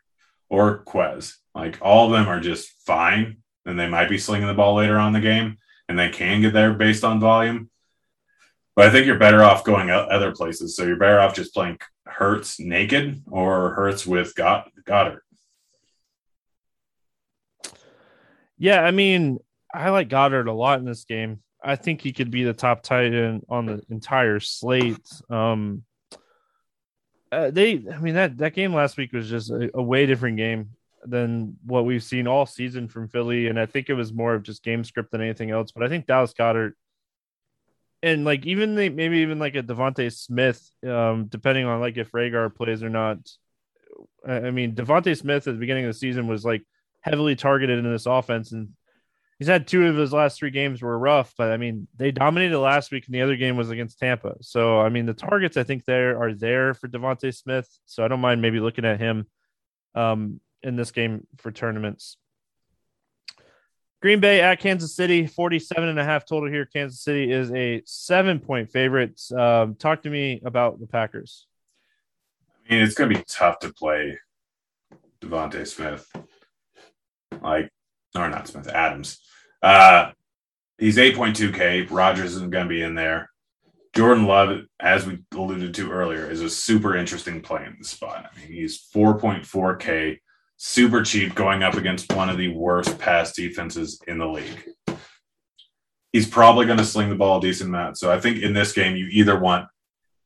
or Quez. Like all of them are just fine, and they might be slinging the ball later on the game and they can get there based on volume. But I think you're better off going other places. So you're better off just playing Hurts naked or Hurts with God- Goedert. Yeah, I mean, I like Goedert a lot in this game. I think he could be the top tight end on the entire slate. Um, uh, they, I mean that that game last week was just a, a way different game than what we've seen all season from Philly. And I think it was more of just game script than anything else. But I think Dallas Goedert, and like even maybe even like a DeVonta Smith, um, depending on like if Reagor plays or not. I mean, DeVonta Smith at the beginning of the season was like heavily targeted in this offense, and he's had two of his last three games were rough. But I mean, they dominated last week, and the other game was against Tampa. So I mean, the targets I think there are there for DeVonta Smith. So I don't mind maybe looking at him. Um, in this game for tournaments. Green Bay at Kansas City, 47 and a half total here. Kansas City is a seven point favorite. Um, talk to me about the Packers. I mean, it's going to be tough to play DeVonta Smith. Like, or not Smith, Adams. Uh, he's 8.2K. Rodgers isn't going to be in there. Jordan Love, as we alluded to earlier, is a super interesting play in the spot. I mean, he's 4.4K super cheap going up against one of the worst pass defenses in the league. He's probably going to sling the ball a decent amount. So I think in this game, you either want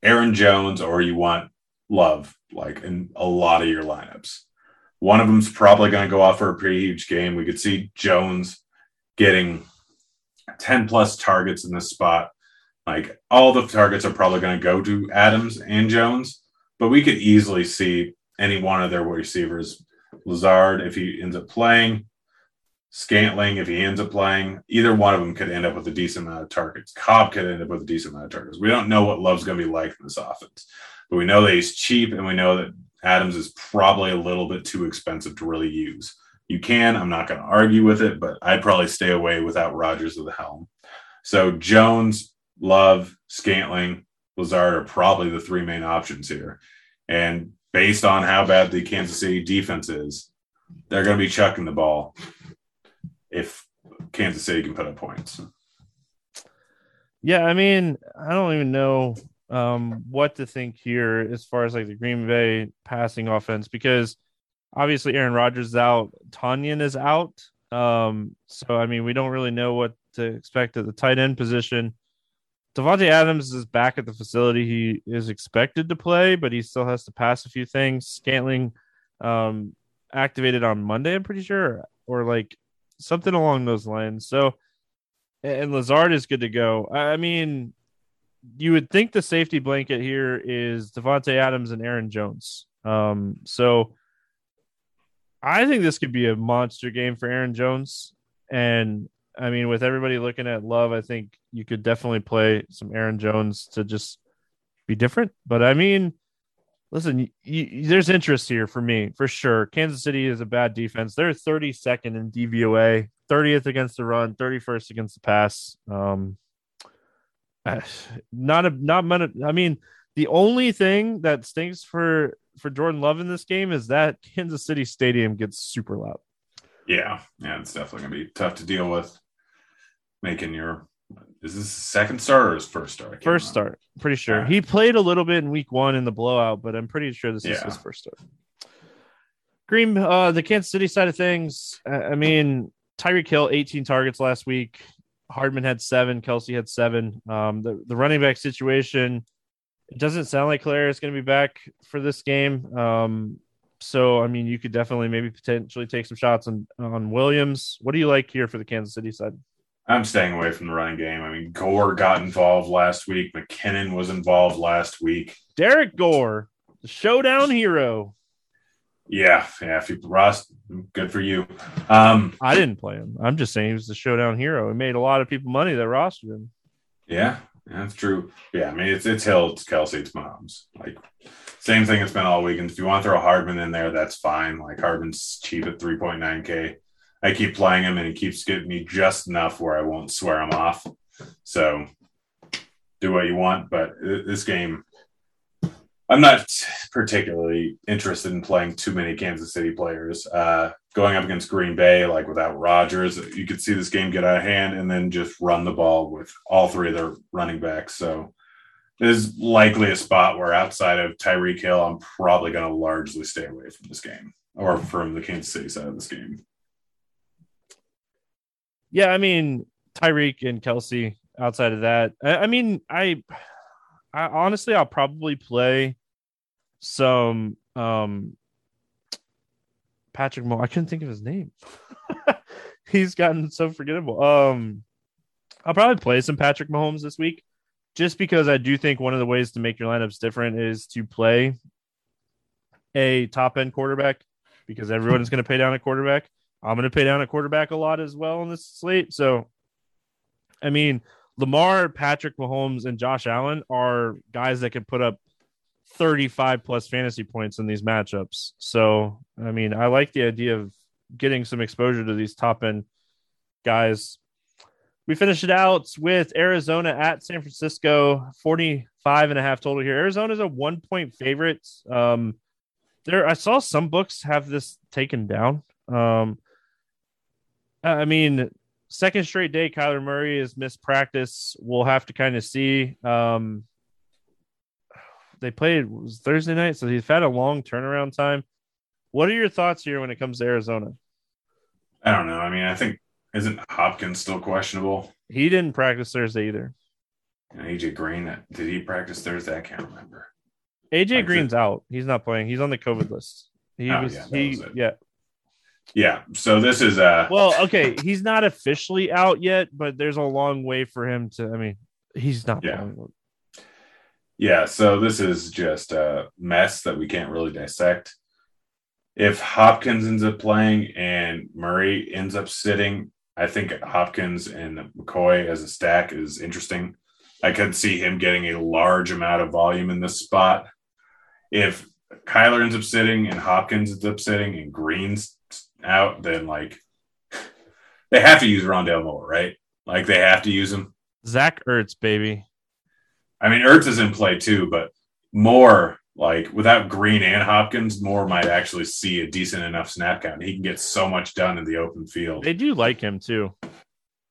Aaron Jones or you want Love, like in a lot of your lineups. One of them's probably going to go off for a pretty huge game. We could see Jones getting 10 plus targets in this spot. Like all the targets are probably going to go to Adams and Jones, but we could easily see any one of their receivers Lazard if he ends up playing, Scantling if he ends up playing. Either one of them could end up with a decent amount of targets. Cobb could end up with a decent amount of targets. We don't know what Love's going to be like in this offense, but we know that he's cheap and we know that Adams is probably a little bit too expensive to really use. You can, I'm not going to argue with it, but I'd probably stay away without Rodgers at the helm. So Jones, Love, Scantling, Lazard are probably the three main options here. And based on how bad the Kansas City defense is, they're going to be chucking the ball if Kansas City can put up points. Yeah, I mean, I don't even know um, what to think here as far as like the Green Bay passing offense because obviously Aaron Rodgers is out, Tonyan is out. Um, so I mean, we don't really know what to expect at the tight end position. Davante Adams is back at the facility. He is expected to play, but he still has to pass a few things. Scantling um, activated on Monday, I'm pretty sure, or like something along those lines. So, and Lazard is good to go. I mean, you would think the safety blanket here is Davante Adams and Aaron Jones. Um, so I think this could be a monster game for Aaron Jones. And I mean, with everybody looking at love, I think you could definitely play some Aaron Jones to just be different. But I mean, listen, you, you, there's interest here for me for sure. Kansas City is a bad defense. They're 32nd in DVOA, 30th against the run, 31st against the pass. Um, <sighs> not a not many. I mean, the only thing that stinks for for Jordan Love in this game is that Kansas City Stadium gets super loud. Yeah, yeah, it's definitely gonna be tough to deal with. Making your is this second start or his first start? First start, pretty sure he played a little bit in week one in the blowout, but I'm pretty sure this yeah. is his first start. Green, uh, the Kansas City side of things. I mean, Tyreek Hill, 18 targets last week. Hardman had seven. Kelce had seven. Um, the the running back situation. It doesn't sound like Claire is going to be back for this game. Um, so I mean, you could definitely maybe potentially take some shots on on Williams. What do you like here for the Kansas City side? I'm staying away from the running game. I mean, Gore got involved last week. McKinnon was involved last week. Derrick Gore, the showdown hero. Yeah, yeah. If you Ross, good for you. Um, I didn't play him. I'm just saying he was the showdown hero. He made a lot of people money that rostered him. Yeah, that's true. Yeah, I mean it's it's Hill, it's Kelce, it's Mahomes. Like same thing it's been all weekend. If you want to throw Hardman in there, that's fine. Like Hardman's cheap at 3.9k. I keep playing him and he keeps getting me just enough where I won't swear him off. So do what you want, but this game I'm not particularly interested in playing too many Kansas City players. Uh, going up against Green Bay, like without Rodgers, you could see this game get out of hand and then just run the ball with all three of their running backs. So there's likely a spot where outside of Tyreek Hill, I'm probably going to largely stay away from this game or from the Kansas City side of this game. Yeah, I mean Tyreek and Kelce Outside of that, I, I mean, I, I honestly, I'll probably play some um Patrick Mo. I couldn't think of his name. <laughs> He's gotten so forgettable. Um, I'll probably play some Patrick Mahomes this week, just because I do think one of the ways to make your lineups different is to play a top end quarterback, because everyone is going to pay down a quarterback. I'm going to pay down a quarterback a lot as well in this slate. So, I mean, Lamar, Patrick Mahomes, and Josh Allen are guys that can put up 35 plus fantasy points in these matchups. So, I mean, I like the idea of getting some exposure to these top end guys. We finished it out with Arizona at San Francisco, 45 and a half total here. Arizona's a one point favorite. Um, there, I saw some books have this taken down. Um, I mean, second straight day, Kyler Murray has missed practice. We'll have to kind of see. Um, they played was Thursday night, so he's had a long turnaround time. What are your thoughts here when it comes to Arizona? I don't know. I mean, I think isn't Hopkins still questionable? He didn't practice Thursday either. And AJ Green, did he practice Thursday? I can't remember. AJ like Green's out. He's not playing. He's on the COVID list. He oh, was, yeah, he was yeah. Yeah. So this is uh well, okay, he's not officially out yet, but there's a long way for him to I mean, he's not yeah. Yeah, so this is just a mess that we can't really dissect. If Hopkins ends up playing and Murray ends up sitting, I think Hopkins and McCoy as a stack is interesting. I could see him getting a large amount of volume in this spot. If Kyler ends up sitting and Hopkins ends up sitting and Green's out, then like they have to use Rondale Moore, right? Like they have to use him. Zach Ertz, baby. I mean, Ertz is in play too, but Moore, like without Green and Hopkins, Moore might actually see a decent enough snap count. He can get so much done in the open field. They do like him too.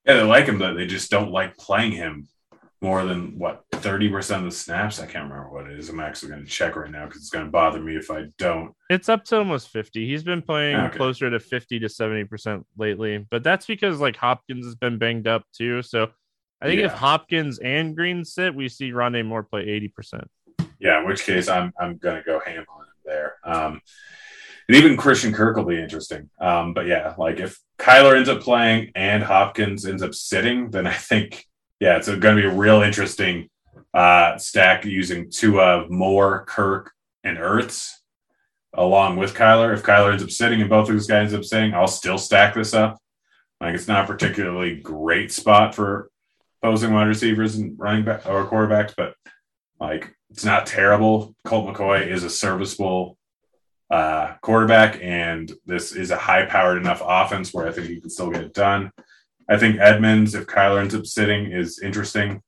Yeah, they like him, but they just don't like playing him more than what 30% of the snaps. I can't remember what it is. I'm actually going to check right now because it's going to bother me if I don't. It's up to almost 50. He's been playing Okay. closer to 50 to 70% lately, but that's because like Hopkins has been banged up too. So I think if Hopkins and Green sit, we see Rondale Moore play 80%. Yeah, in which case I'm I'm going to go ham on him there. Um, and even Christian Kirk will be interesting. Um, but yeah, like if Kyler ends up playing and Hopkins ends up sitting, then I think yeah, it's going to be a real interesting uh, stack using two of Moore, Kirk, and Ertz along with Kyler. If Kyler ends up sitting and both of those guys end up sitting, I'll still stack this up. Like it's not a particularly great spot for opposing wide receivers and running back or quarterbacks, but like it's not terrible. Colt McCoy is a serviceable uh, quarterback, and this is a high powered enough offense where I think he can still get it done. I think Edmonds, if Kyler ends up sitting, is interesting.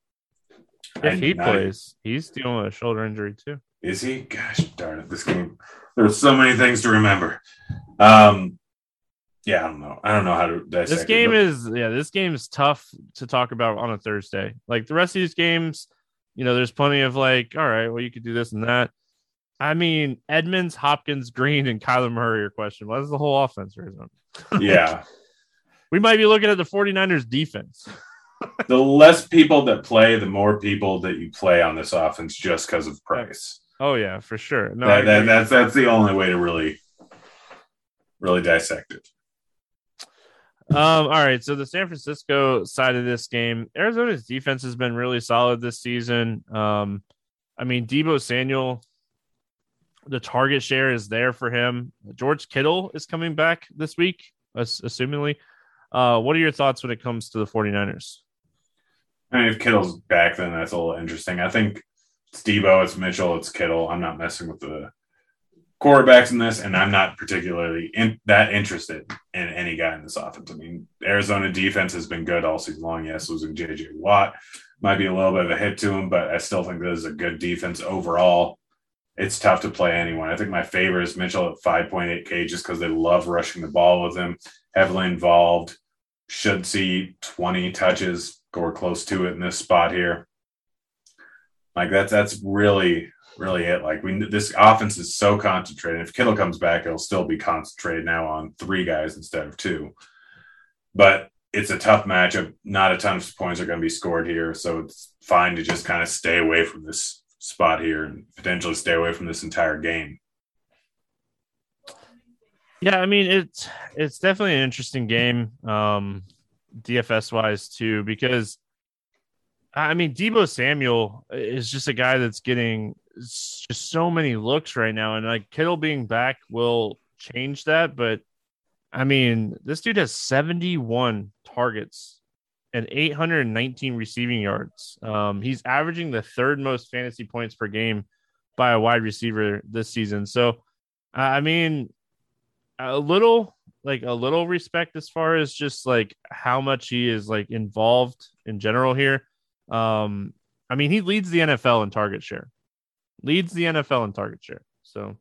If I'm he not- plays, he's dealing with a shoulder injury too. is he? Gosh darn it! This game, there's so many things to remember. Um, yeah, I don't know. I don't know how to dissect This game but- is yeah, this game is tough to talk about on a Thursday. Like the rest of these games, you know, there's plenty of like, all right, well, you could do this and that. I mean, Edmonds, Hopkins, Green, and Kyler Murray are question. What is the whole offense? Arizona? yeah. <laughs> We might be looking at the 49ers defense. <laughs> the less people that play, the more people that you play on this offense just because of price. Oh yeah, for sure. No, that, that, that's that's the only way to really, really dissect it. Um, all right. So the San Francisco side of this game, Arizona's defense has been really solid this season. Um, I mean, Deebo Samuel, the target share is there for him. George Kittle is coming back this week, ass- assumingly. Uh, what are your thoughts when it comes to the 49ers? I mean, if Kittle's back, then that's a little interesting. I think it's Deebo, it's Mitchell, it's Kittle. I'm not messing with the quarterbacks in this, and I'm not particularly in, that interested in any guy in this offense. I mean, Arizona defense has been good all season long. Yes, losing JJ Watt might be a little bit of a hit to him, but I still think this is a good defense overall. It's tough to play anyone. I think my favorite is Mitchell at 5.8K just because they love rushing the ball with him, heavily involved. Should see 20 touches or close to it in this spot here. Like that's that's really really it. Like we this offense is so concentrated. If Kittle comes back, it'll still be concentrated now on three guys instead of two. But it's a tough matchup. Not a ton of points are going to be scored here, so it's fine to just kind of stay away from this spot here and potentially stay away from this entire game. Yeah, I mean it's it's definitely an interesting game, um, DFS wise too, because I mean Deebo Samuel is just a guy that's getting just so many looks right now, and like Kittle being back will change that. But I mean, this dude has seventy one targets and eight hundred and nineteen receiving yards. Um, he's averaging the third most fantasy points per game by a wide receiver this season. So, I mean a little like a little respect as far as just like how much he is like involved in general here. Um, I mean, he leads the NFL in target share, leads the NFL in target share. So,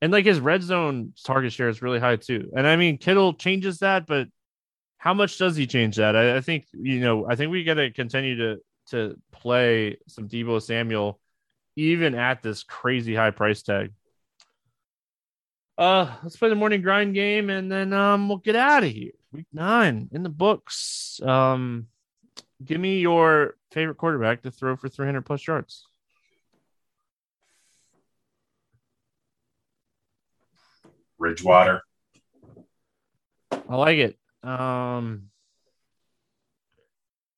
and like his red zone target share is really high too. And I mean, Kittle changes that, but how much does he change that? I, I think you know, I think we got to continue to to play some Deebo Samuel even at this crazy high price tag. Uh, let's play the morning grind game and then um we'll get out of here. Week nine in the books. Um, give me your favorite quarterback to throw for 300 plus yards. Bridgewater. I like it. Um,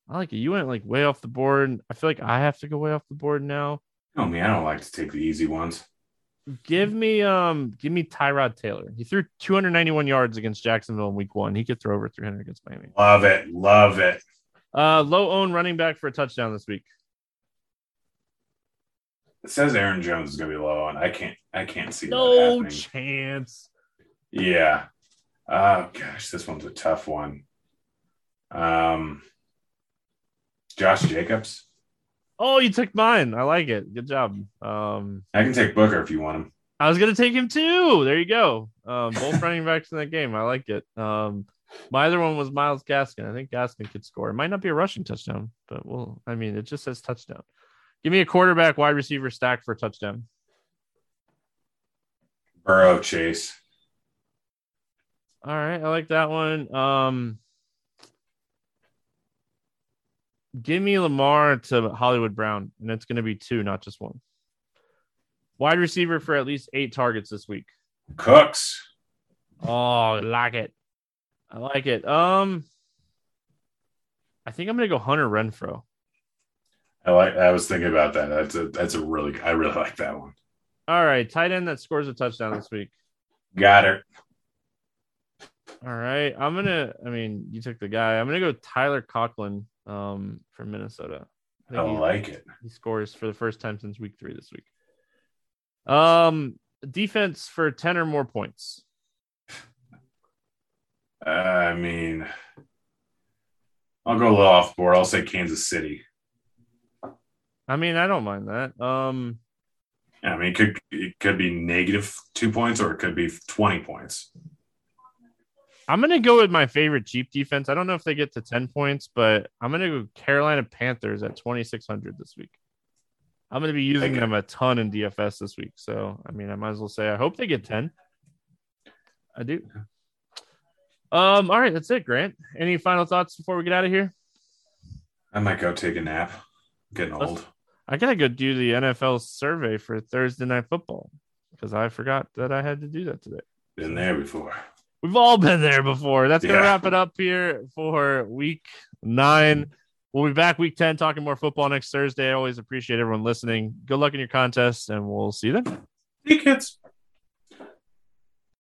I like it. You went like way off the board. I feel like I have to go way off the board now. Oh man, I don't like to take the easy ones. Give me um, give me Tyrod Taylor. He threw 291 yards against Jacksonville in Week One. He could throw over 300 against Miami. Love it, love it. Uh, low own running back for a touchdown this week. It says Aaron Jones is going to be low, and I can't. I can't see No chance. Yeah. Oh gosh, this one's a tough one. Um, Josh Jacobs. Oh, you took mine. I like it. Good job. Um, I can take Booker if you want him. I was gonna take him too. There you go. Um, both <laughs> running backs in that game. I like it. Um, my other one was Myles Gaskin. I think Gaskin could score. It might not be a rushing touchdown, but well, I mean, it just says touchdown. Give me a quarterback, wide receiver stack for a touchdown. Burrow, Chase. All right, I like that one. Um, give me Lamar to Hollywood Brown, and it's going to be two, not just one. Wide receiver for at least eight targets this week. Cooks. Oh, I like it. I like it. Um, I think I'm gonna go Hunter Renfrow. I like. I was thinking about that. That's a. That's a really. I really like that one. All right, tight end that scores a touchdown this week. Got it. All right, I'm gonna. I mean, you took the guy. I'm gonna go Tyler Conklin um, from Minnesota. I I think he- like it. he scores for the first time since week three this week. Um, defense for ten or more points. I mean, I'll go a little off board. I'll say Kansas City. I mean, I don't mind that. Um, I mean, it could it could be negative two points or it could be twenty points. I'm gonna go with my favorite cheap defense. I don't know if they get to ten points, but I'm gonna go Carolina Panthers at 2600 this week. I'm gonna be using Okay. them a ton in DFS this week, so I mean, I might as well say I hope they get ten. I do. Um. All right, that's it, Grant. Any final thoughts before we get out of here? I might go take a nap. getting Let's- old. I gotta go do the NFL survey for Thursday night football because I forgot that I had to do that today. Been there before. We've all been there before. That's gonna Yeah. wrap it up here for week nine. We'll be back week 10 talking more football next Thursday. I always appreciate everyone listening. Good luck in your contest, and we'll see you then. Hey kids.